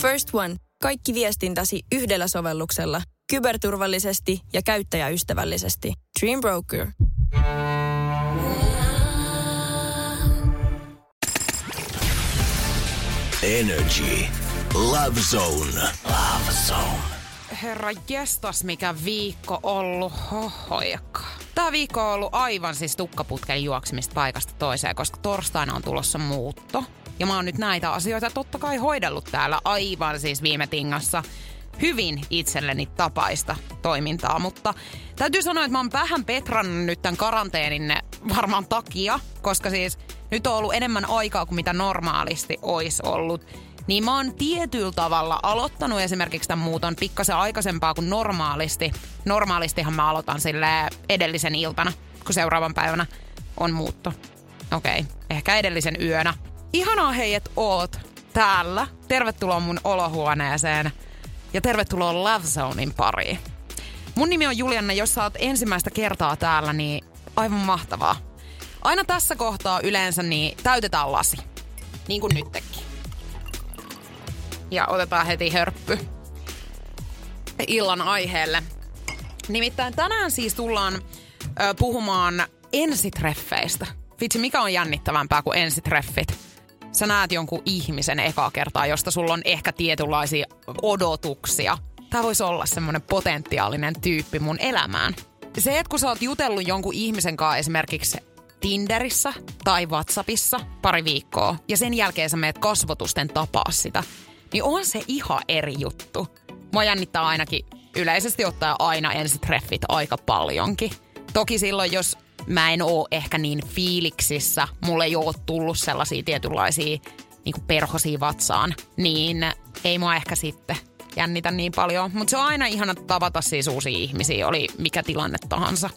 First One. Kaikki viestintäsi yhdellä sovelluksella. Kyberturvallisesti ja käyttäjäystävällisesti. Dream Broker. Energy. Love Zone. Love Zone. Herra jestas, mikä viikko ollut. Hohojakka. Tämä viikko on ollut aivan siis tukkaputken juoksemista paikasta toiseen, koska torstaina on tulossa muutto. Ja mä oon nyt näitä asioita totta kai hoidellut täällä aivan siis viime tingassa hyvin itselleni tapaista toimintaa, mutta täytyy sanoa, että mä oon vähän petrannut nyt tämän karanteenin varmaan takia, koska siis nyt on ollut enemmän aikaa kuin mitä normaalisti olisi ollut. Niin mä oon tietyllä tavalla aloittanut esimerkiksi tämän muuton pikkasen aikaisempaa kuin normaalisti. Normaalistihan mä aloitan sille edellisen iltana, kun seuraavan päivänä on muutto. Okei, okay. ehkä edellisen yönä. Ihanaa hei, että oot täällä. Tervetuloa mun olohuoneeseen ja tervetuloa Love Zonein pariin. Mun nimi on Julianna, jos sä oot ensimmäistä kertaa täällä, niin aivan mahtavaa. Aina tässä kohtaa yleensä niin täytetään lasi. Niin kuin nytkin. Ja otetaan heti hörppy illan aiheelle. Nimittäin tänään siis tullaan ö, puhumaan ensitreffeistä. Vitsi, mikä on jännittävämpää kuin ensitreffit? Sä näet jonkun ihmisen ekaa kertaa, josta sulla on ehkä tietynlaisia odotuksia. Tämä voisi olla semmoinen potentiaalinen tyyppi mun elämään. Se, että kun sä oot jutellut jonkun ihmisen kanssa esimerkiksi Tinderissä tai WhatsAppissa pari viikkoa ja sen jälkeen sä meet kasvotusten tapaa sitä, niin on se ihan eri juttu. Mua jännittää ainakin yleisesti ottaa aina ensitreffit aika paljonkin. Toki silloin, jos mä en oo ehkä niin fiiliksissä, mulle ei oo tullut sellaisia tietynlaisia niin perhosia vatsaan, niin ei mua ehkä sitten jännitä niin paljon. Mutta se on aina ihana tavata siis uusia ihmisiä, oli mikä tilanne tahansa.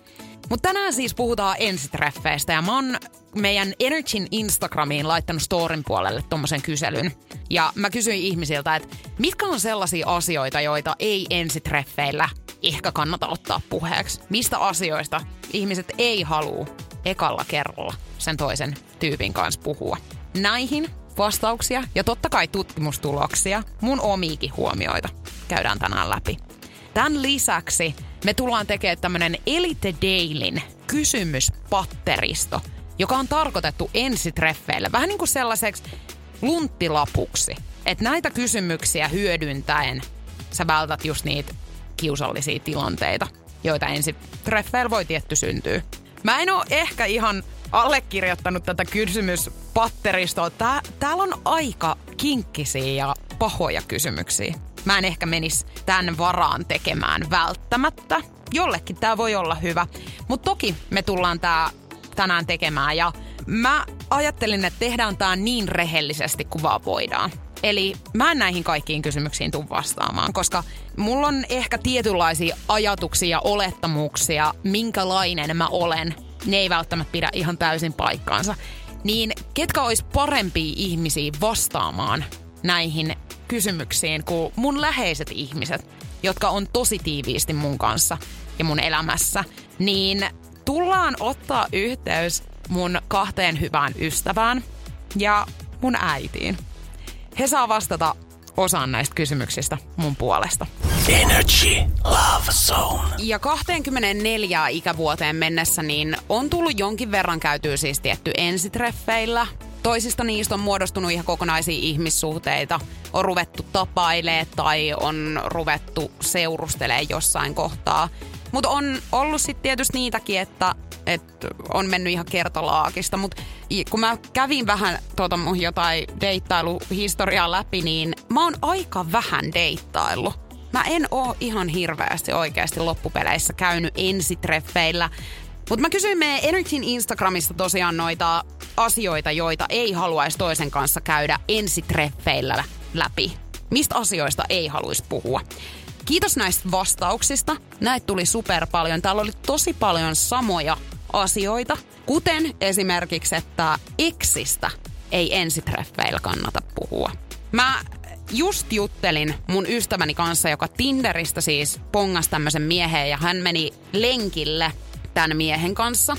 Mutta tänään siis puhutaan ensitreffeistä ja mä oon meidän Energyn Instagramiin laittanut storin puolelle tommosen kyselyn. Ja mä kysyin ihmisiltä, että mitkä on sellaisia asioita, joita ei ensitreffeillä ehkä kannata ottaa puheeksi. Mistä asioista ihmiset ei halua ekalla kerralla sen toisen tyypin kanssa puhua. Näihin vastauksia ja totta kai tutkimustuloksia, mun omiikin huomioita käydään tänään läpi. Tämän lisäksi me tullaan tekemään tämmönen Elite Dailyn kysymyspatteristo, joka on tarkoitettu ensitreffeille. Vähän niin kuin sellaiseksi lunttilapuksi. Että näitä kysymyksiä hyödyntäen sä vältät just niitä kiusallisia tilanteita, joita ensitreffeillä voi tietty syntyä. Mä en oo ehkä ihan allekirjoittanut tätä kysymyspatteristoa. Tää, täällä on aika kinkkisiä ja pahoja kysymyksiä. Mä en ehkä menisi tämän varaan tekemään välttämättä. Jollekin tämä voi olla hyvä. Mutta toki me tullaan tää tänään tekemään ja mä ajattelin, että tehdään tämä niin rehellisesti kuin vaan voidaan. Eli mä en näihin kaikkiin kysymyksiin tuu vastaamaan, koska mulla on ehkä tietynlaisia ajatuksia ja olettamuksia, minkälainen mä olen. Ne ei välttämättä pidä ihan täysin paikkaansa. Niin ketkä olisi parempia ihmisiä vastaamaan näihin kysymyksiin kuin mun läheiset ihmiset, jotka on tosi tiiviisti mun kanssa ja mun elämässä, niin tullaan ottaa yhteys mun kahteen hyvään ystävään ja mun äitiin. He saa vastata osaan näistä kysymyksistä mun puolesta. Energy Love Zone. Ja 24 ikävuoteen mennessä niin on tullut jonkin verran käytyä siis tietty ensitreffeillä. Toisista niistä on muodostunut ihan kokonaisia ihmissuhteita. On ruvettu tapailee tai on ruvettu seurustelee jossain kohtaa. Mutta on ollut sitten tietysti niitäkin, että, että on mennyt ihan kertalaakista. Mutta kun mä kävin vähän tuota mun jotain deittailuhistoriaa läpi, niin mä oon aika vähän deittailu. Mä en oo ihan hirveästi oikeasti loppupeleissä käynyt ensitreffeillä. Mutta mä kysyin meidän Energyn Instagramista tosiaan noita asioita, joita ei haluaisi toisen kanssa käydä ensitreffeillä läpi. Mistä asioista ei haluaisi puhua? Kiitos näistä vastauksista. Näitä tuli super paljon. Täällä oli tosi paljon samoja asioita, kuten esimerkiksi, että eksistä ei ensitreffeillä kannata puhua. Mä just juttelin mun ystäväni kanssa, joka Tinderistä siis pongas tämmöisen miehen ja hän meni lenkille tämän miehen kanssa.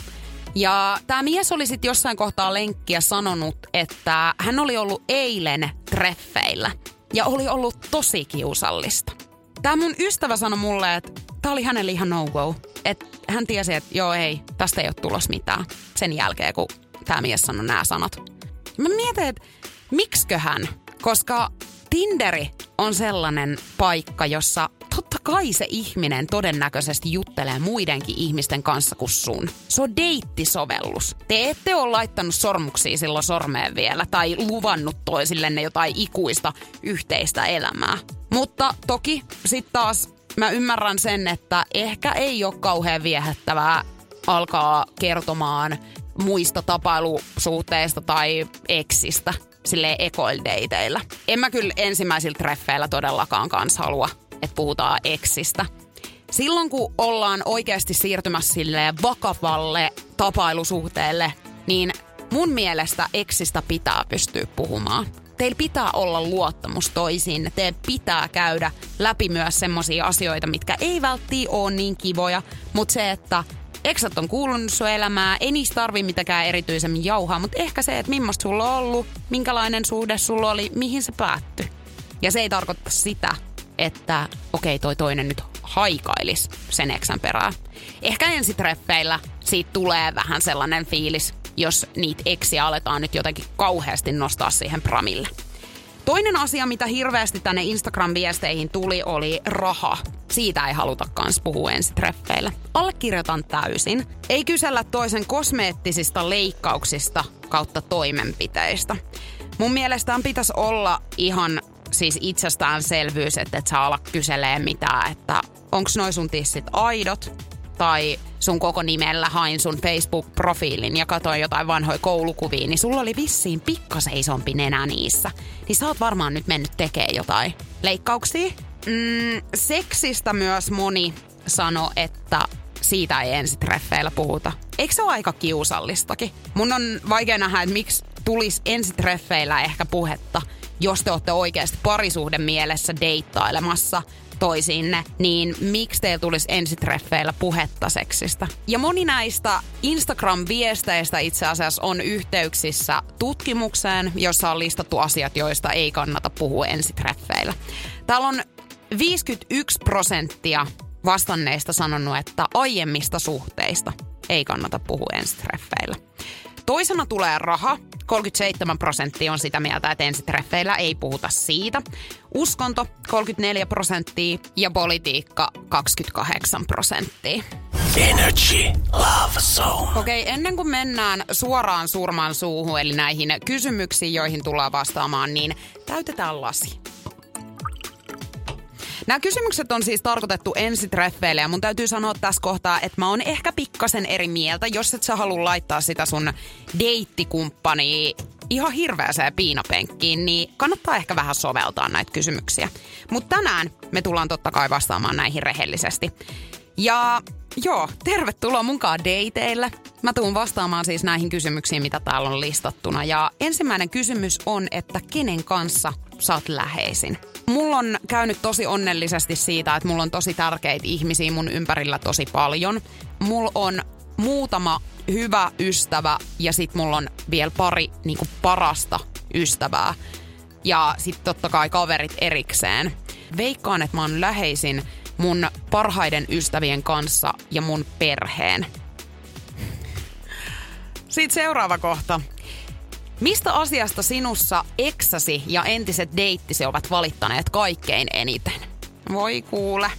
Ja tämä mies oli sitten jossain kohtaa lenkkiä sanonut, että hän oli ollut eilen treffeillä. ja oli ollut tosi kiusallista. Tämä mun ystävä sanoi mulle, että tämä oli hänelle ihan no-go. Että hän tiesi, että joo ei, tästä ei ole tulos mitään sen jälkeen, kun tämä mies sanoi nämä sanat. Mä mietin, että miksiköhän, koska Tinderi on sellainen paikka, jossa totta kai se ihminen todennäköisesti juttelee muidenkin ihmisten kanssa kuin sun. Se on deittisovellus. Te ette ole laittanut sormuksia silloin sormeen vielä tai luvannut toisillenne jotain ikuista yhteistä elämää. Mutta toki sitten taas mä ymmärrän sen, että ehkä ei ole kauhean viehättävää alkaa kertomaan muista tapailusuhteista tai eksistä sille ekoildeiteillä. En mä kyllä ensimmäisillä treffeillä todellakaan kanssa halua, että puhutaan eksistä. Silloin kun ollaan oikeasti siirtymässä sille vakavalle tapailusuhteelle, niin mun mielestä eksistä pitää pystyä puhumaan. Teillä pitää olla luottamus toisiin. Teidän pitää käydä läpi myös semmoisia asioita, mitkä ei välttämättä ole niin kivoja, mutta se, että Eksat on kuulunut sun elämää, ei niistä tarvi mitenkään erityisemmin jauhaa, mutta ehkä se, että millaista sulla on ollut, minkälainen suhde sulla oli, mihin se päättyi. Ja se ei tarkoita sitä, että okei, okay, toi toinen nyt haikailis sen eksän perään. Ehkä ensitreffeillä siitä tulee vähän sellainen fiilis, jos niitä eksiä aletaan nyt jotenkin kauheasti nostaa siihen pramille. Toinen asia, mitä hirveästi tänne Instagram-viesteihin tuli, oli raha. Siitä ei haluta kans puhua ensitreffeillä. Allekirjoitan täysin. Ei kysellä toisen kosmeettisista leikkauksista kautta toimenpiteistä. Mun mielestään pitäisi olla ihan siis itsestäänselvyys, että et saa ala kyselee mitään, että onks noi sun tissit aidot tai sun koko nimellä hain sun Facebook-profiilin ja katsoin jotain vanhoja koulukuvia, niin sulla oli vissiin pikkasen isompi nenä niissä. Niin sä oot varmaan nyt mennyt tekemään jotain leikkauksia. Mm, seksistä myös moni sano, että siitä ei ensitreffeillä puhuta. Eikö se ole aika kiusallistakin? Mun on vaikea nähdä, että miksi tulisi ensitreffeillä ehkä puhetta, jos te olette oikeasti parisuhden mielessä deittailemassa toisiinne, niin miksi teillä tulisi ensitreffeillä puhetta seksistä? Ja moni näistä Instagram-viesteistä itse asiassa on yhteyksissä tutkimukseen, jossa on listattu asiat, joista ei kannata puhua ensitreffeillä. Täällä on 51 prosenttia vastanneista sanonut, että aiemmista suhteista ei kannata puhua ensitreffeillä. Toisena tulee raha. 37 prosenttia on sitä mieltä, että ensitreffeillä ei puhuta siitä. Uskonto 34 prosenttia ja politiikka 28 prosenttia. Energy Love Zone. Okei, okay, ennen kuin mennään suoraan surman suuhun, eli näihin kysymyksiin, joihin tullaan vastaamaan, niin täytetään lasi. Nämä kysymykset on siis tarkoitettu ensitreffeille ja mun täytyy sanoa tässä kohtaa, että mä oon ehkä pikkasen eri mieltä, jos et sä halua laittaa sitä sun deittikumppani ihan hirveäseen piinapenkkiin, niin kannattaa ehkä vähän soveltaa näitä kysymyksiä. Mutta tänään me tullaan totta kai vastaamaan näihin rehellisesti. Ja joo, tervetuloa mukaan dateille. Mä tuun vastaamaan siis näihin kysymyksiin, mitä täällä on listattuna. Ja ensimmäinen kysymys on, että kenen kanssa sä oot läheisin? Mulla on käynyt tosi onnellisesti siitä, että mulla on tosi tärkeitä ihmisiä mun ympärillä tosi paljon. Mulla on muutama hyvä ystävä ja sit mulla on vielä pari niinku parasta ystävää. Ja sit totta kai kaverit erikseen. Veikkaan, että mä oon läheisin mun parhaiden ystävien kanssa ja mun perheen. Sitten seuraava kohta. Mistä asiasta sinussa eksäsi ja entiset deittisi ovat valittaneet kaikkein eniten? Voi kuule.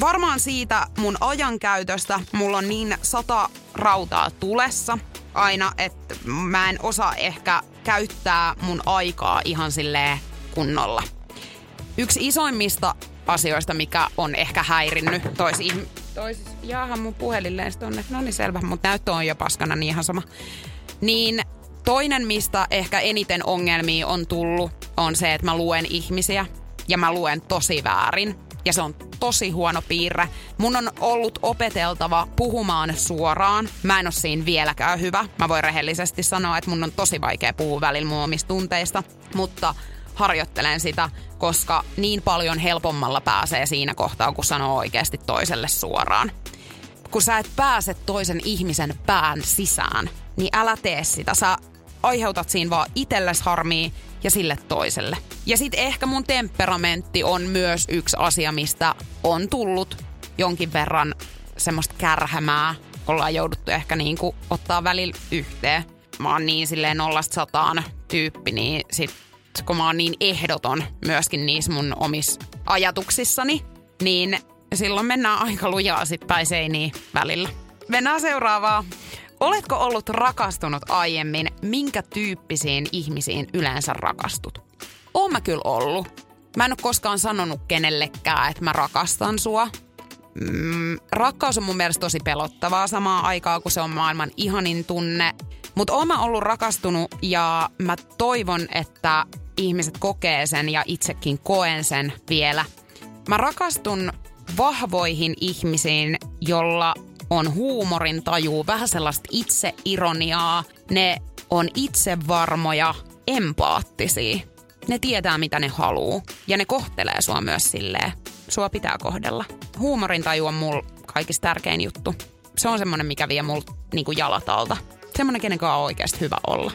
Varmaan siitä mun ajankäytöstä. Mulla on niin sata rautaa tulessa aina, että mä en osaa ehkä käyttää mun aikaa ihan silleen kunnolla. Yksi isoimmista asioista, mikä on ehkä häirinnyt tois tois, jaahan mun puhelilleen tonne, no niin selvä, mutta näyttö on jo paskana, niin ihan sama. Niin Toinen, mistä ehkä eniten ongelmia on tullut, on se, että mä luen ihmisiä ja mä luen tosi väärin. Ja se on tosi huono piirre. Mun on ollut opeteltava puhumaan suoraan. Mä en ole siinä vieläkään hyvä. Mä voin rehellisesti sanoa, että mun on tosi vaikea puhua välillä mun omista tunteista. Mutta harjoittelen sitä, koska niin paljon helpommalla pääsee siinä kohtaa, kun sanoo oikeasti toiselle suoraan. Kun sä et pääse toisen ihmisen pään sisään, niin älä tee sitä. Sä aiheutat siinä vaan itelles harmia ja sille toiselle. Ja sitten ehkä mun temperamentti on myös yksi asia, mistä on tullut jonkin verran semmoista kärhämää. Ollaan jouduttu ehkä niinku ottaa välillä yhteen. Mä oon niin silleen nollasta sataan tyyppi, niin sit kun mä oon niin ehdoton myöskin niissä mun omissa ajatuksissani, niin silloin mennään aika lujaa sit päin seiniin välillä. Mennään seuraavaan. Oletko ollut rakastunut aiemmin? Minkä tyyppisiin ihmisiin yleensä rakastut? Oon mä kyllä ollut. Mä en ole koskaan sanonut kenellekään, että mä rakastan sua. Mm, rakkaus on mun mielestä tosi pelottavaa samaan aikaan, kun se on maailman ihanin tunne. Mutta oon mä ollut rakastunut ja mä toivon, että ihmiset kokee sen ja itsekin koen sen vielä. Mä rakastun vahvoihin ihmisiin, jolla on huumorin taju, vähän sellaista itseironiaa. Ne on itsevarmoja, empaattisia. Ne tietää, mitä ne haluaa. Ja ne kohtelee sua myös silleen. Sua pitää kohdella. Huumorin taju on mulla kaikista tärkein juttu. Se on semmonen, mikä vie mulla niinku jalat alta. Semmonen, kenen kanssa on oikeasti hyvä olla.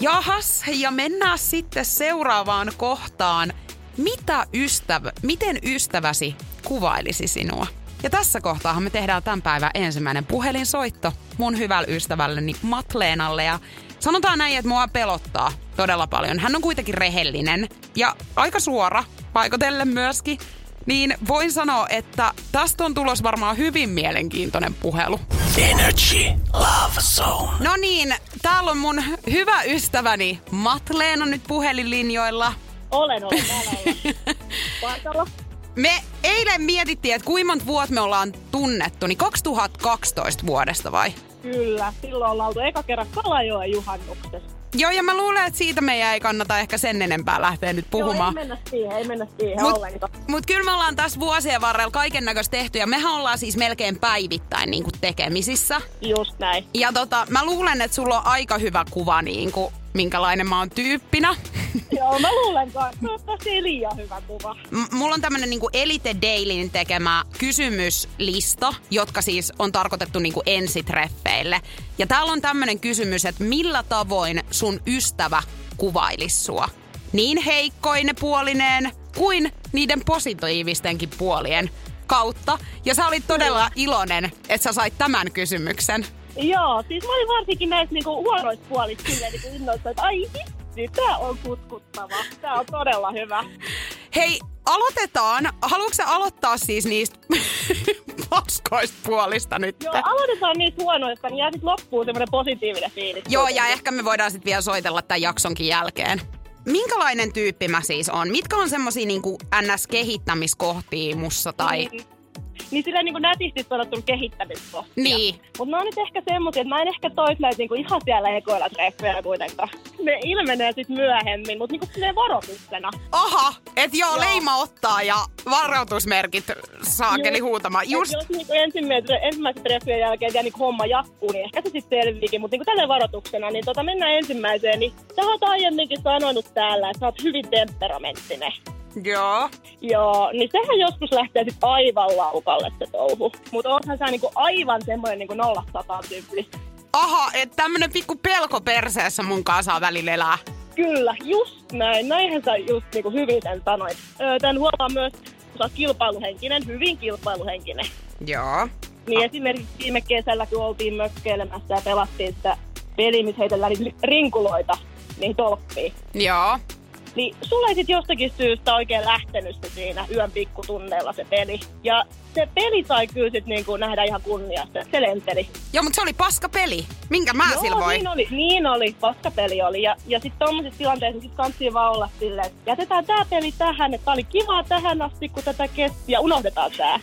Jahas, ja mennään sitten seuraavaan kohtaan. Mitä ystävä, miten ystäväsi kuvailisi sinua? Ja tässä kohtaahan me tehdään tämän päivän ensimmäinen puhelinsoitto mun hyvälle ystävälleni Matleenalle. Ja sanotaan näin, että mua pelottaa todella paljon. Hän on kuitenkin rehellinen ja aika suora paikotellen myöskin. Niin voin sanoa, että tästä on tulos varmaan hyvin mielenkiintoinen puhelu. Energy Love Zone. No niin, täällä on mun hyvä ystäväni Matleena nyt puhelinlinjoilla. Olen, olen täällä. Paikalla. Me eilen mietittiin, että kuinka monta vuotta me ollaan tunnettu, niin 2012 vuodesta vai? Kyllä, silloin ollaan oltu eka kerran Kalajoen juhannuksessa. Joo, ja mä luulen, että siitä meidän ei kannata ehkä sen enempää lähteä nyt puhumaan. Joo, ei mennä siihen, ei mennä siihen Mut, ollenkaan. mut kyllä me ollaan tässä vuosien varrella kaiken näköistä tehty ja mehän ollaan siis melkein päivittäin niin kuin tekemisissä. Just näin. Ja tota, mä luulen, että sulla on aika hyvä kuva niin kuin, minkälainen mä oon tyyppinä. Joo, mä luulen kanssa. Toivottavasti ei liian hyvä kuva. M- mulla on tämmönen niinku Elite Dailyn tekemä kysymyslista, jotka siis on tarkoitettu niinku ensitreffeille. Ja täällä on tämmönen kysymys, että millä tavoin sun ystävä kuvailisi sua? Niin heikkoine puolineen kuin niiden positiivistenkin puolien kautta. Ja sä olit todella iloinen, että sä sait tämän kysymyksen. Joo, siis mä olin varsinkin näissä niinku huonoissa puolissa silleen niinku innoissa, että ai vitsi, tää on kutkuttava. Tää on todella hyvä. Hei, aloitetaan. Haluatko aloittaa siis niistä paskoista puolista nyt? Joo, aloitetaan niistä huonoista, niin jää sit loppuun semmoinen positiivinen fiilis. Joo, ja ehkä me voidaan sitten vielä soitella tämän jaksonkin jälkeen. Minkälainen tyyppi mä siis on? Mitkä on semmosia niinku NS-kehittämiskohtia mussa tai... Niin, niin sillä niinku nätisti sanottuna kehittämiskohtia. Niin. Mutta ne on nyt ehkä semmosia, että mä en ehkä tois näitä niinku ihan siellä ekoilla treffeillä kuitenkaan. Ne ilmenee sit myöhemmin, mutta niinku silleen varoituksena. Aha, et joo, Joo. leima ottaa ja varoitusmerkit saakeli Just. huutamaan. Just, jos niinku ensimmäisen, ensimmäisen treffien jälkeen vielä niinku homma jatkuu, niin ehkä se sitten selviikin. Mutta niinku tällä varoituksena, niin tota mennään ensimmäiseen. Niin sä oot aiemminkin sanonut täällä, että sä oot hyvin temperamenttinen. Joo. Joo, niin sehän joskus lähtee sit aivan laukalle se touhu. Mutta oothan sä niinku aivan semmoinen niinku nollasataan tyyppi. Aha, että tämmönen pikku pelko perseessä mun kanssa saa välillä elää. Kyllä, just näin. Näinhän sä just niinku hyvin tämän sanoit. Öö, Tän huomaa myös, kun sä oot kilpailuhenkinen, hyvin kilpailuhenkinen. Joo. Niin esimerkiksi viime kesälllä, kun oltiin mökkeilemässä ja pelattiin sitä peliä, missä heitellään niitä rinkuloita niihin tolppiin. Joo. Niin sulla ei sit jostakin syystä oikein lähtenyt se siinä yön pikkutunneilla se peli. Ja se peli sai kyllä sit niinku nähdä ihan kunniasta. Se lenteli. Joo, mutta se oli paska peli. Minkä mä Joo, sillä voi? niin oli, niin oli, paskapeli oli. Ja, ja sitten tommosissa tilanteissa sit kansi vaan olla silleen, että jätetään tää peli tähän, että oli kivaa tähän asti, kun tätä kesti, ja unohdetaan tää.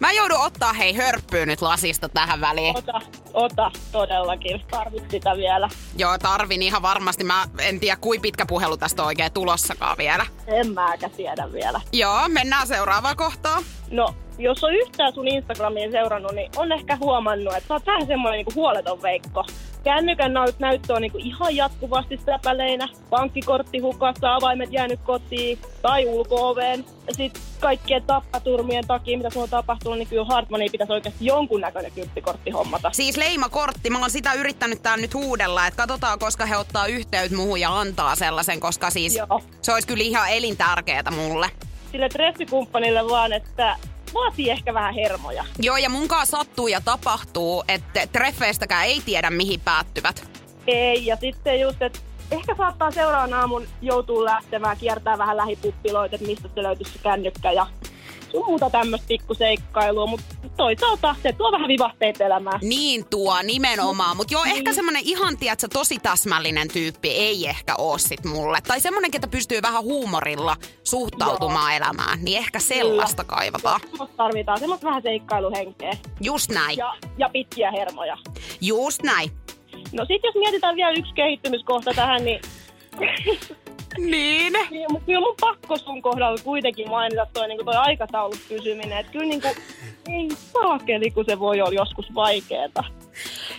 Mä joudun ottaa hei hörppyy nyt lasista tähän väliin. Ota, ota, todellakin. Tarvit sitä vielä. Joo, tarvin ihan varmasti. Mä en tiedä, kuin pitkä puhelu tästä on oikein tulossakaan vielä. En mäkä tiedä vielä. Joo, mennään seuraavaan kohtaan. No, jos on yhtään sun Instagramiin seurannut, niin on ehkä huomannut, että sä oot vähän semmoinen niinku huoleton veikko. Kännykän näyt- näyttö on niinku ihan jatkuvasti säpäleinä. Pankkikortti hukassa, avaimet jäänyt kotiin tai ulko-oveen. Sitten kaikkien tapaturmien takia, mitä sulla on tapahtunut, niin kyllä Hartmaniin pitäisi oikeasti jonkunnäköinen kymppikortti hommata. Siis leimakortti, mä oon sitä yrittänyt täällä nyt huudella, että katsotaan koska he ottaa yhteyttä muuhun ja antaa sellaisen, koska siis Joo. se olisi kyllä ihan elintärkeetä mulle. Sille treffikumppanille vaan, että vaatii ehkä vähän hermoja. Joo, ja munkaan sattuu ja tapahtuu, että treffeistäkään ei tiedä mihin päättyvät. Ei, ja sitten just, että ehkä saattaa seuraavan aamun joutua lähtemään, kiertää vähän lähipuppiloita, että mistä se löytyisi se kännykkä ja sun muuta tämmöistä pikkuseikkailua, mutta toisaalta se tuo vähän vivahteita elämään. Niin tuo, nimenomaan. Mutta joo, ehkä semmonen ihan, tiedätkö, tosi täsmällinen tyyppi ei ehkä oo sit mulle. Tai semmonen, ketä pystyy vähän huumorilla suhtautumaan joo. elämään. Niin ehkä sellaista kaivataan. Semmoista tarvitaan, semmoista vähän seikkailuhenkeä Just näin. ja, ja pitkiä hermoja. Just näin. No sit jos mietitään vielä yksi kehittymiskohta tähän, niin Niin. Niin, mutta kyllä mun pakko sun kohdalla kuitenkin mainita toi, niin toi aikataulut pysyminen. Että kyllä niin kuin, ei saakeli, kun se voi olla joskus vaikeeta.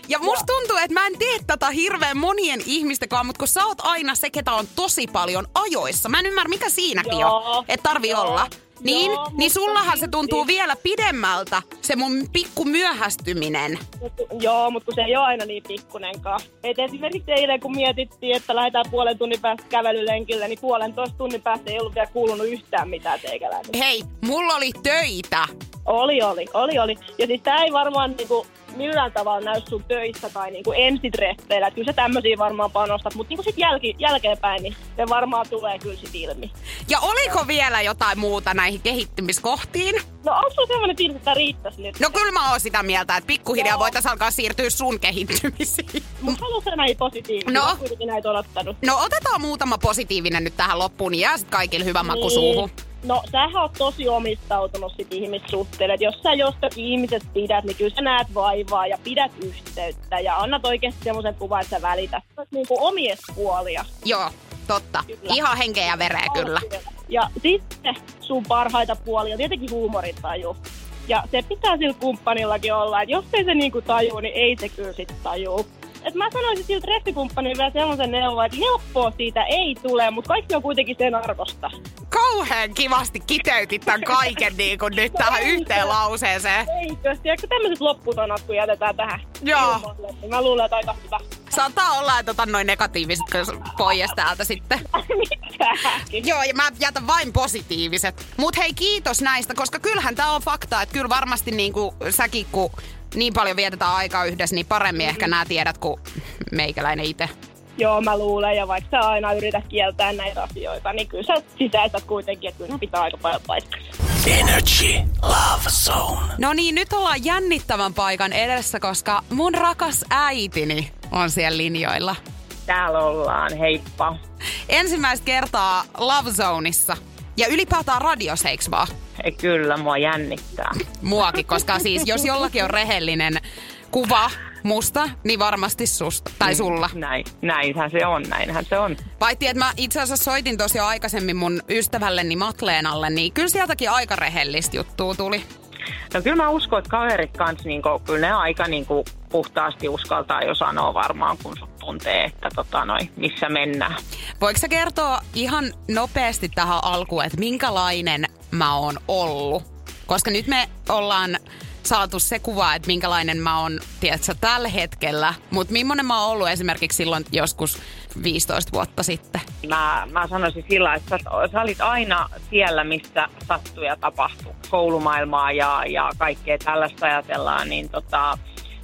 Ja musta tuntuu, että mä en tee tätä hirveän monien ihmistäkaan, mutta kun sä oot aina se, ketä on tosi paljon ajoissa. Mä en ymmärrä, mikä siinäkin Joo, on, että tarvii joo, olla. Niin, joo, niin sullahan se silti. tuntuu vielä pidemmältä, se mun pikku myöhästyminen. Mut, joo, mutta kun se ei ole aina niin pikkunenkaan. Et esimerkiksi eilen, kun mietittiin, että lähdetään puolen tunnin päästä kävelylenkille, niin puolentoista tunnin päästä ei ollut vielä kuulunut yhtään mitään teikäläinen. Hei, mulla oli töitä. Oli, oli, oli, oli. Ja siis tää ei varmaan niinku millään tavalla näy sun töissä tai niinku ensitreffeillä. Kyllä sä tämmöisiä varmaan panostat, mutta niinku sit jälki, jälkeenpäin, niin se varmaan tulee kyllä sit ilmi. Ja oliko vielä jotain muuta näihin kehittymiskohtiin? No onko sulla semmoinen fiilis, että riittäisi nyt? No kyllä mä oon sitä mieltä, että pikkuhiljaa voitaisiin alkaa siirtyä sun kehittymisiin. Mutta haluatko näin positiivisia? No. Kuitenkin näitä odottanut. No otetaan muutama positiivinen nyt tähän loppuun, niin jää sit kaikille hyvä maku suuhun. No, sähän oot tosi omistautunut sit ihmissuhteille. Et jos sä jostakin ihmisestä pidät, niin kyllä sä näet vaivaa ja pidät yhteyttä ja annat oikeasti semmoisen kuvan, että sä välität niin kuin omies puolia. Joo, totta. Kyllä. Ihan henkeä ja vereä kyllä. Ja sitten sun parhaita puolia tietenkin huumorintaju. Ja se pitää sillä kumppanillakin olla, että jos ei se niinku tajuu, niin ei se kyllä sit tajuu. Et mä sanoisin sillä treffikumppanille vielä semmoisen neuvon, että helppoa siitä ei tule, mutta kaikki on kuitenkin sen arvosta. Kauhean kivasti kiteytit tämän kaiken niin kuin nyt tähän yhteen lauseeseen. Eikö? Tiedätkö tämmöiset lopputonat, kun jätetään tähän Joo. ilmoille, niin mä luulen, että aika hyvä. Saattaa olla, että otan noin negatiiviset pois täältä sitten. Mitäkin. Joo, ja mä jätän vain positiiviset. Mut hei, kiitos näistä, koska kyllähän tää on fakta, että kyllä varmasti niin kuin säkin, kun niin paljon vietetään aikaa yhdessä, niin paremmin ehkä nää tiedät kuin meikäläinen itse. Joo, mä luulen, ja vaikka sä aina yrität kieltää näitä asioita, niin kyllä sä sisäistät kuitenkin, että kyllä ne pitää aika paljon paikkaa. Energy Love Zone. No niin, nyt ollaan jännittävän paikan edessä, koska mun rakas äitini on siellä linjoilla. Täällä ollaan, heippa. Ensimmäistä kertaa Love Zoneissa. Ja ylipäätään radios, eiks vaan? Ei, kyllä, mua jännittää. Muakin, koska siis jos jollakin on rehellinen kuva musta, niin varmasti susta tai sulla. Näin, näinhän se on, näinhän se on. Paitsi, että mä itse asiassa soitin tosi jo aikaisemmin mun ystävälleni Matleenalle, niin kyllä sieltäkin aika rehellistä juttua tuli. No kyllä mä uskon, että kaverit kanssa, niin kyllä ne aika niin kuin, puhtaasti uskaltaa jo sanoa varmaan, kun tuntee, että tota, noi, missä mennään. Voiko sä kertoa ihan nopeasti tähän alkuun, että minkälainen mä oon ollut? Koska nyt me ollaan saatu se kuva, että minkälainen mä oon, tiedätkö, tällä hetkellä. Mutta millainen mä oon ollut esimerkiksi silloin joskus 15 vuotta sitten? Mä, mä sanoisin sillä, että sä, sä olit aina siellä, missä sattuu ja tapahtuu. Koulumaailmaa ja, ja kaikkea tällaista ajatellaan, niin tota,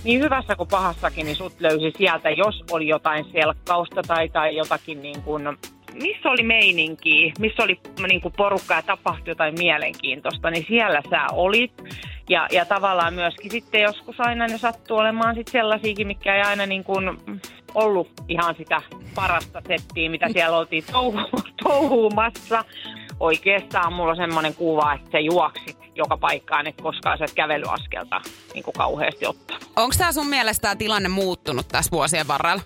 niin hyvässä kuin pahassakin, niin sut löysi sieltä, jos oli jotain selkkausta tai, tai jotakin niin kuin, missä oli meininki, missä oli niin kuin porukka ja tapahtui jotain mielenkiintoista, niin siellä sä olit. Ja, ja tavallaan myöskin sitten joskus aina ne sattuu olemaan sitten sellaisiakin, mikä ei aina niin kuin ollut ihan sitä parasta settiä, mitä siellä oltiin touhu- touhuumassa. Oikeastaan mulla on semmoinen kuva, että se juoksit joka paikkaan, et koskaan sä et kävelyaskelta niin kuin kauheasti ottaa. Onko tämä sun mielestä tää tilanne muuttunut tässä vuosien varrella?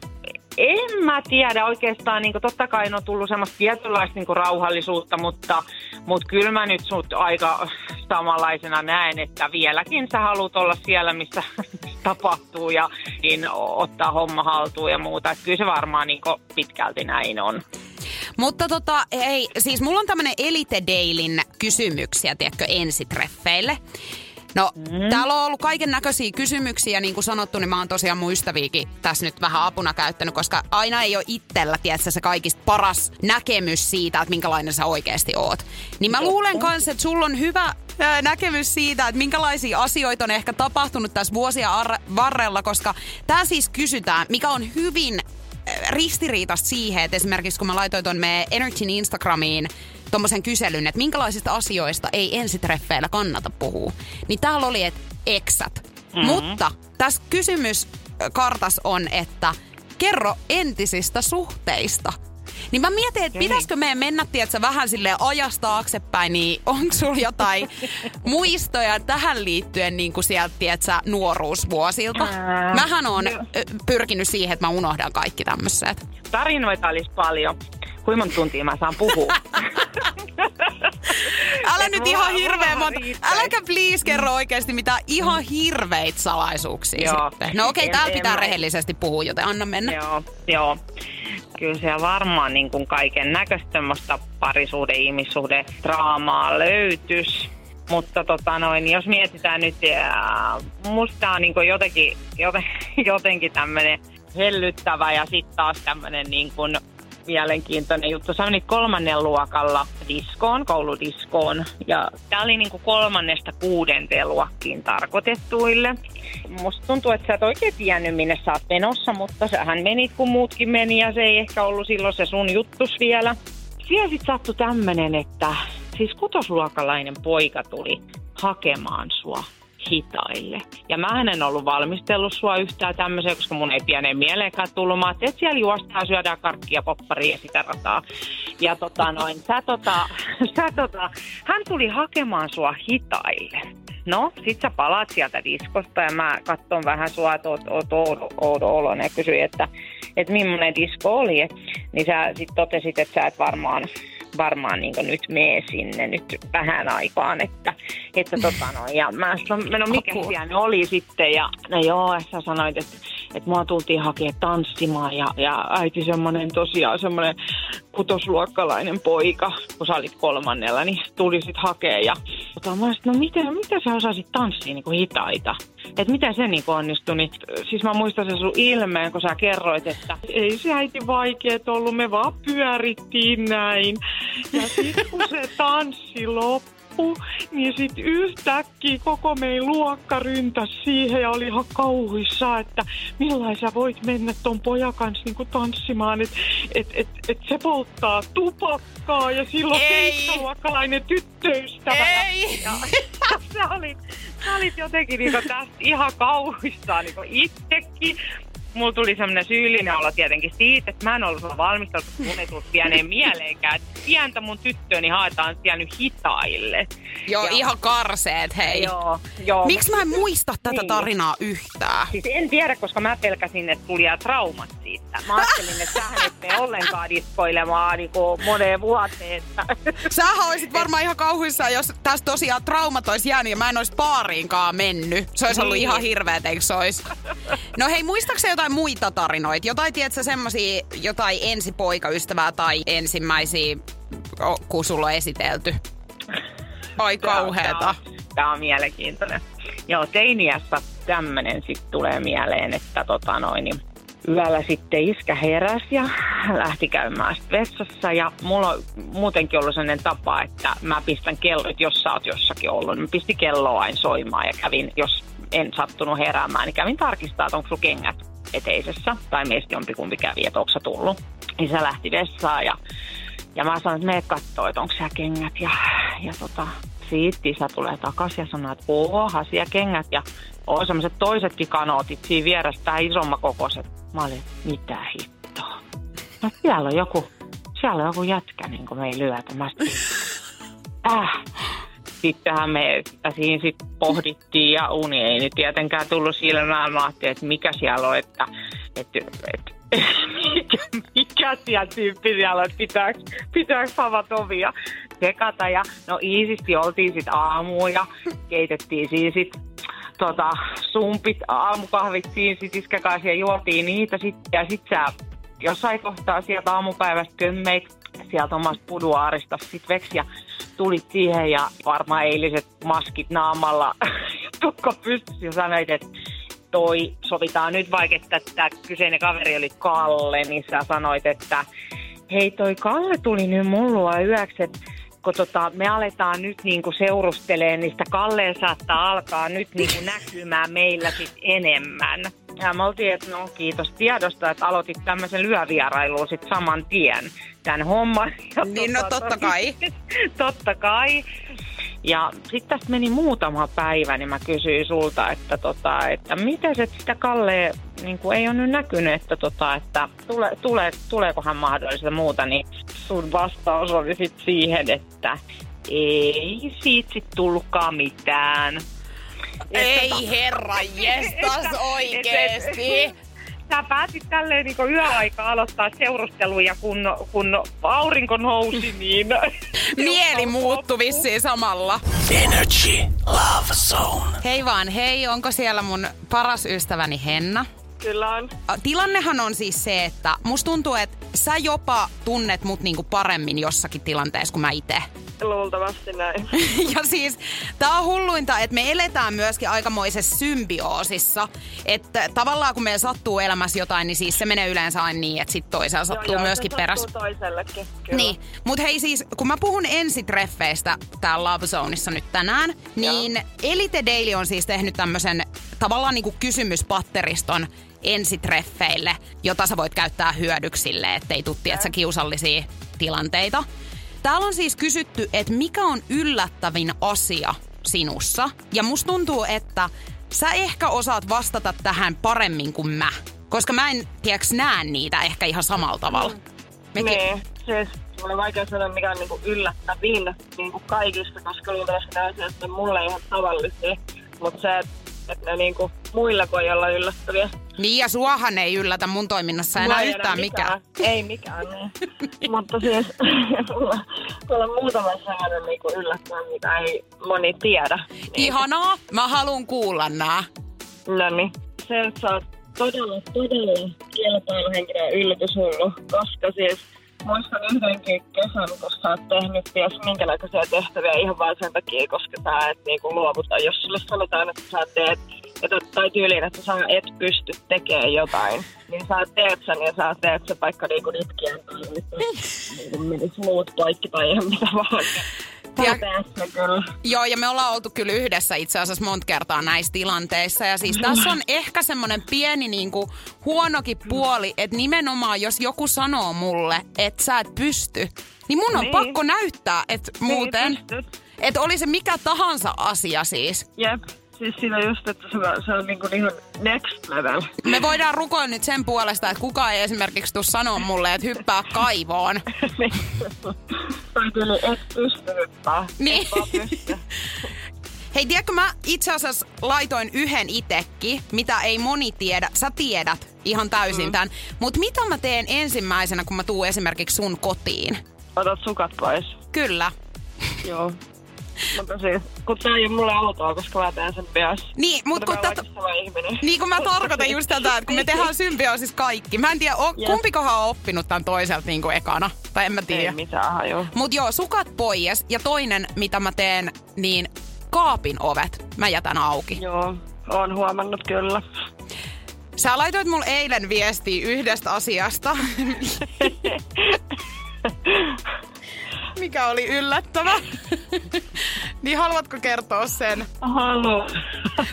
En mä tiedä oikeastaan, niin kuin, totta kai on tullut semmoista tietynlaista niin kuin rauhallisuutta, mutta, mutta kyllä mä nyt sut aika samanlaisena näen, että vieläkin sä haluat olla siellä, missä, tapahtuu ja niin ottaa homma haltuun ja muuta. Että kyllä se varmaan niin pitkälti näin on. Mutta tota, ei, siis mulla on tämmönen Elite Dailin kysymyksiä, tiedätkö, ensitreffeille. No, mm. täällä on ollut kaiken näköisiä kysymyksiä, niin kuin sanottu, niin mä oon tosiaan mun ystäviäkin tässä nyt vähän apuna käyttänyt, koska aina ei ole itsellä, tiedätkö, se kaikista paras näkemys siitä, että minkälainen sä oikeasti oot. Niin mä luulen kanssa, että sulla on hyvä näkemys siitä, että minkälaisia asioita on ehkä tapahtunut tässä vuosia ar- varrella, koska tää siis kysytään, mikä on hyvin ristiriitasta siihen, että esimerkiksi kun mä laitoin tuon meidän Energyn Instagramiin tuommoisen kyselyn, että minkälaisista asioista ei ensitreffeillä kannata puhua, niin täällä oli, että eksät. Mm-hmm. Mutta tässä kysymys kartas on, että kerro entisistä suhteista. Niin mä mietin, että pitäisikö meidän mennä, tiedätkö, vähän sille ajasta taaksepäin, niin onko sulla jotain muistoja tähän liittyen niin kuin sieltä, tiedätkö, nuoruusvuosilta? Mähän on pyrkinyt siihen, että mä unohdan kaikki tämmöiset. Tarinoita olisi paljon. Kuinka monta tuntia mä saan puhua? Älä nyt ihan hirveä monta. Äläkä please kerro oikeasti mitään ihan hirveitä salaisuuksia joo. sitten. No okei, okay, täällä pitää en, rehellisesti puhua, joten anna mennä. Joo, joo. Kyllä se varmaan niin kuin kaiken näköistä parisuhde, ihmissuhde, draamaa löytys. Mutta tota noin, jos mietitään nyt, ja musta on niin jotenkin, joten, jotenkin tämmöinen hellyttävä ja sitten taas tämmöinen niin kuin mielenkiintoinen juttu. Sä menit kolmannen luokalla diskoon, kouludiskoon. Ja tää oli niinku kolmannesta kuudenteen luokkiin tarkoitettuille. Musta tuntuu, että sä et oikein tiennyt, minne sä oot menossa, mutta sähän menit, kun muutkin meni, ja se ei ehkä ollut silloin se sun juttus vielä. Siellä sitten sattui tämmönen, että siis kutosluokalainen poika tuli hakemaan sua hitaille. Ja mä en ollut valmistellut sua yhtään tämmöiseen, koska mun ei pieneen mieleenkään tullut. Mä että siellä juostaa, syödään karkkia, popparia ja sitä rataa. Ja tota noin, sä tota, sä tota, hän tuli hakemaan sua hitaille. No, sit sä palaat sieltä diskosta ja mä katson vähän sua, että oot, oot oudo, oloinen ja kysyin, että, että millainen disko oli. Niin sä sit totesit, että sä et varmaan varmaan niin nyt mee sinne nyt vähän aikaan, että, että tota no, ja mä sanoin, no mikä siellä oli sitten, ja no joo, sä sanoit, että, että mua tultiin hakemaan tanssimaan, ja, ja äiti semmoinen tosiaan semmoinen kutosluokkalainen poika, kun sä olit kolmannella, niin tuli sitten hakea, ja tota, mä sanoin, no miten, miten sä osasit tanssia niin kuin hitaita? Että miten se niin onnistui, niin siis mä muistan sen sun ilmeen, kun sä kerroit, että ei se äiti vaikeet ollut, me vaan pyörittiin näin. Ja sitten kun se tanssi loppui, niin sitten yhtäkkiä koko meidän luokka ryntäsi siihen ja oli ihan kauhuissa, että millaisen sä voit mennä ton pojan kanssa niinku tanssimaan, että et, et, et se polttaa tupakkaa ja silloin keikkaluokkalainen tyttöystävä. Ei. Ja, ja sä olit, sä olit jotenkin niinku tästä ihan kauhuissaan niinku itsekin mulla tuli semmoinen syyllinen olo tietenkin siitä, että mä en ollut valmisteltu, mun ei tullut pieneen mieleenkään. Että pientä mun tyttöni haetaan siellä nyt hitaille. Joo, ja... ihan karseet, hei. Joo, joo. Miksi mä en muista tätä niin. tarinaa yhtään? Siis en tiedä, koska mä pelkäsin, että tuli traumat siitä. Mä ajattelin, että sähän et mene ollenkaan diskoilemaan niin moneen vuoteen. Sä olisit varmaan ihan kauhuissaan, jos tästä tosiaan traumat olisi jäänyt ja mä en olisi paariinkaan mennyt. Se olisi ollut niin. ihan hirveet, eikö se olisi? No hei, muistaakseni jotain muita tarinoita? Jotain, tiedätkö, semmosia, jotain ensipoikaystävää tai ensimmäisiä, kun sulla on esitelty? Ai kauheeta. Tämä on, tämä on mielenkiintoinen. Joo, teiniässä tämmöinen sitten tulee mieleen, että tota noin, niin yöllä sitten iskä heräs ja lähti käymään vessassa. Ja mulla on muutenkin ollut sellainen tapa, että mä pistän kello, että jos sä oot jossakin ollut, niin mä pistin kelloa aina soimaan ja kävin, jos en sattunut heräämään, niin kävin tarkistaa, että onko sulla kengät eteisessä. Tai meistä jompikumpi kävi, että onko tullut. Isä lähti vessaan ja, ja mä sanoin, että mene kattoo, että onko kengät. Ja, ja tota, siitä isä tulee takaisin ja sanoo, että oho, siellä kengät. Ja on semmoiset toisetkin kanootit siinä vieressä, tämä isomman kokoiset. Mä olin, mitä hittoa. No siellä on joku, siellä on joku jätkä, niin kuin me ei lyötä. Mä äh. Sittenhän me siinä sit pohdittiin ja uni ei nyt tietenkään tullut silmään. Mä että mikä siellä on, että, että, että mikä, mikä siellä tyyppi siellä on, että pitääkö, havat ovia sekata. Ja no iisisti oltiin sitten aamuun ja keitettiin siinä sitten tota, sumpit, aamukahvit siinä, sit iskäkaisia juotiin niitä sitten ja sit sä jossain kohtaa sieltä aamupäivästä kömmeit sieltä omasta puduaarista sit veksi ja tulit siihen ja varmaan eiliset maskit naamalla tukko pystyssä ja sanoit, että toi sovitaan nyt vaikka, että tämä kyseinen kaveri oli Kalle, niin sä sanoit, että hei toi Kalle tuli nyt mullua yöksi, että kun tota, me aletaan nyt niinku seurustelee, niin sitä Kalleen saattaa alkaa nyt niinku näkymään meillä sit enemmän. Ja me oltiin, että no kiitos tiedosta, että aloitit tämmöisen lyövierailuun sit saman tien tämän homman. Ja Niin, no totta kai. totta kai. Ja sitten tästä meni muutama päivä, niin mä kysyin sulta, että, tota, että miten se sitä Kalle niin kuin ei ole nyt näkynyt, että, tota, että tule, tule, tuleekohan mahdollista muuta, niin sun vastaus oli sitten siihen, että ei siitä sit tullutkaan mitään. Ei herra jestas oikeesti. Sä päätit tälleen niin yöaika aloittaa seurusteluja, kun, kun aurinko nousi, niin... Mieli muuttui vissiin samalla. Energy Love Zone. Hei vaan, hei, onko siellä mun paras ystäväni Henna? Kyllä on. Tilannehan on siis se, että musta tuntuu, että sä jopa tunnet mut niinku paremmin jossakin tilanteessa kuin mä itse. Luultavasti näin. ja siis tää on hulluinta, että me eletään myöskin aikamoisessa symbioosissa. Että tavallaan kun meillä sattuu elämässä jotain, niin siis se menee yleensä aina niin, että sit toisella sattuu joo, myöskin se perässä. toisellekin, kyllä. Niin, mutta hei siis, kun mä puhun ensitreffeistä täällä Love Zoneissa nyt tänään, niin Elite Daily on siis tehnyt tämmöisen tavallaan niinku kysymyspatteriston ensitreffeille, jota sä voit käyttää hyödyksille, ettei tuu tiedätkö, kiusallisia tilanteita. Täällä on siis kysytty, että mikä on yllättävin asia sinussa. Ja musta tuntuu, että sä ehkä osaat vastata tähän paremmin kuin mä. Koska mä en, tiedäks, näe niitä ehkä ihan samalla tavalla. Mekin, Niin, siis on vaikea sanoa, mikä on niinku yllättävin niinku kaikista, koska luultavasti nämä asiat on mulle ihan tavallisia. Mutta se, että ne niinku muille voi olla yllättäviä. Niin ja suohan ei yllätä mun toiminnassa enää ei yhtään mikään. Ei mikään, niin. Mutta siis mulla, mulla on muutama sellainen niinku yllättävä, mitä ei moni tiedä. Niin. Ihanaa, mä haluan kuulla nää. No niin. Se, että sä oot todella, todella kilpailuhenkinen yllätyshullu, koska siis muistan yhdenkin kesän, kun sä oot tehnyt ties minkä näköisiä tehtäviä ihan vaan sen takia, koska sä et niinku luovuta. Jos sulle sanotaan, että sä teet että, tai tyyliin, että sä et pysty tekemään jotain, niin sä teet sen ja sä teet se vaikka niinku itkien tai niinku menis muut poikki tai ihan mitä vaan. Ja- kyllä. Joo, ja me ollaan oltu kyllä yhdessä itse asiassa monta kertaa näissä tilanteissa. Ja siis tässä on ehkä semmoinen pieni niinku huonokin puoli, että nimenomaan jos joku sanoo mulle, että sä et pysty, niin mun on Niin. pakko näyttää, että muuten, pystyt. että oli se mikä tahansa asia siis. Jep. Siis siinä just, että se, se on niinku ihan next level. Me voidaan rukoilla nyt sen puolesta, että kukaan ei esimerkiksi tuu sanoa mulle, että hyppää kaivoon. Niin. tai kyllä et pystynyt vaan. Niin. Et pysty. Hei, tiedätkö, mä itse asiassa laitoin yhden itekki, mitä ei moni tiedä. Sä tiedät ihan täysin mm. tämän. Mutta mitä mä teen ensimmäisenä, kun mä tuun esimerkiksi sun kotiin? Otat sukat pois. Kyllä. Joo. Mutta siis, kun tää ei ole mulle autoa, koska mä teen sen myös. Niin, mut kun Mutta ihminen. Niin kun mä tarkoitan just tätä, että kun me tehdään symbioosis kaikki. Mä en tiedä, o, Jep. kumpikohan on oppinut tämän toiselta niin kuin ekana. Tai en mä Ei tiedä. mitään hajua. Mut joo, sukat pois. Ja toinen, mitä mä teen, niin kaapin ovet mä jätän auki. Joo, oon huomannut kyllä. Sä laitoit mulle eilen viestiä yhdestä asiasta. Mikä oli yllättävä. niin haluatko kertoa sen? Haluan.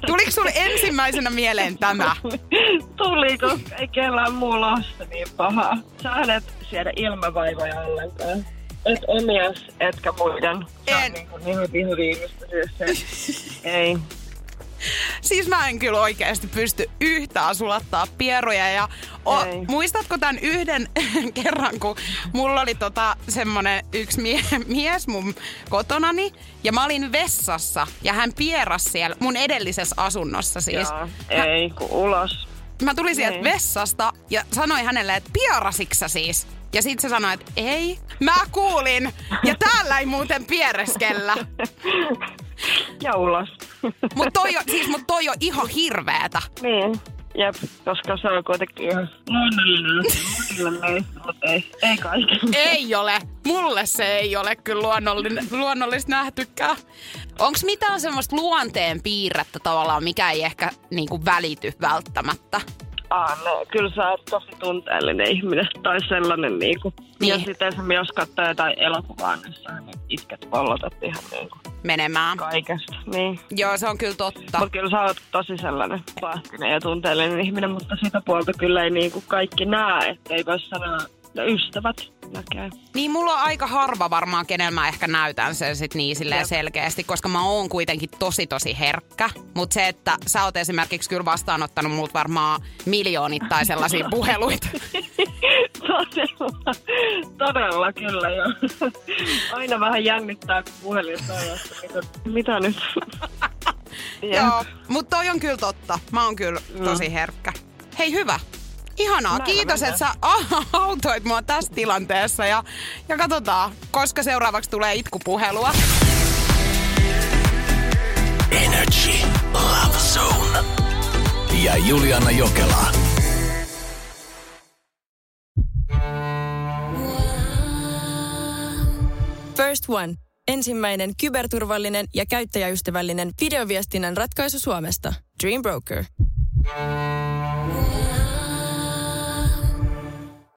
Tuliko sulle ensimmäisenä mieleen tämä? Tuli, koska ei kellään muu lasta niin pahaa. Sä et siedä ilmavaivoja ollenkaan. Et omias, etkä muiden. Se En. on niin kuin ihan viimeistä syystä. Ei. Siis mä en kyllä oikeasti pysty yhtään sulattaa pieroja. Ja o, Ei. muistatko tämän yhden kerran, kun mulla oli tota semmonen yksi mie- mies mun kotonani. Ja mä olin vessassa ja hän pieras siellä mun edellisessä asunnossa siis. Joo, ei, kun ulos. Mä tulin sieltä Niin. vessasta ja sanoin hänelle, että pierasiksä siis? Ja sit se sanoi, että ei, mä kuulin. Ja täällä ei muuten piereskellä. Ja ulos. Mutta toi, on- siis, mut toi on ihan hirveetä. Niin, jep, koska se on kuitenkin ihan luonnollinen asia monille meistä, mutta ei, ei kaikille. Ei ole. Mulle se ei ole kyllä luonnollinen, luonnollista nähtykään. Onko mitään semmoista luonteen piirrettä tavallaan, mikä ei ehkä niinku välity välttämättä? Ah, no, kyllä sä oot tosi tunteellinen ihminen tai sellainen niinku. Niin. Ja sitten esimerkiksi jos katsoo jotain elokuvaa, niin sä isket pallotat ihan niinku Menemään. kaikesta. Niin. Joo, se on kyllä totta. Mutta kyllä sä oot tosi sellainen pahtinen ja tunteellinen ihminen, mutta sitä puolta kyllä ei niinku kaikki näe, ettei voi sanoa, että ystävät näkee. Niin mulla on aika harva varmaan, kenellä mä ehkä näytän sen sit niin silleen Jep. selkeästi, koska mä oon kuitenkin tosi tosi herkkä. Mutta se, että sä oot esimerkiksi kyllä vastaanottanut multa varmaan miljoonittain sellaisia puheluita. todella, todella kyllä joo. Aina vähän jännittää, kun puhelin että mitä, nyt? Joo, mutta toi on kyllä totta. Mä oon kyllä tosi herkkä. Hei hyvä. Ihanaa. Näillä Kiitos, mennään. että sä autoit mua tässä tilanteessa ja, ja katsotaan, koska seuraavaksi tulee itkupuhelua. Energy Love Zone. Ja Juliana Jokela. First One. Ensimmäinen kyberturvallinen ja käyttäjäystävällinen videoviestinnän ratkaisu Suomesta. Dream Broker.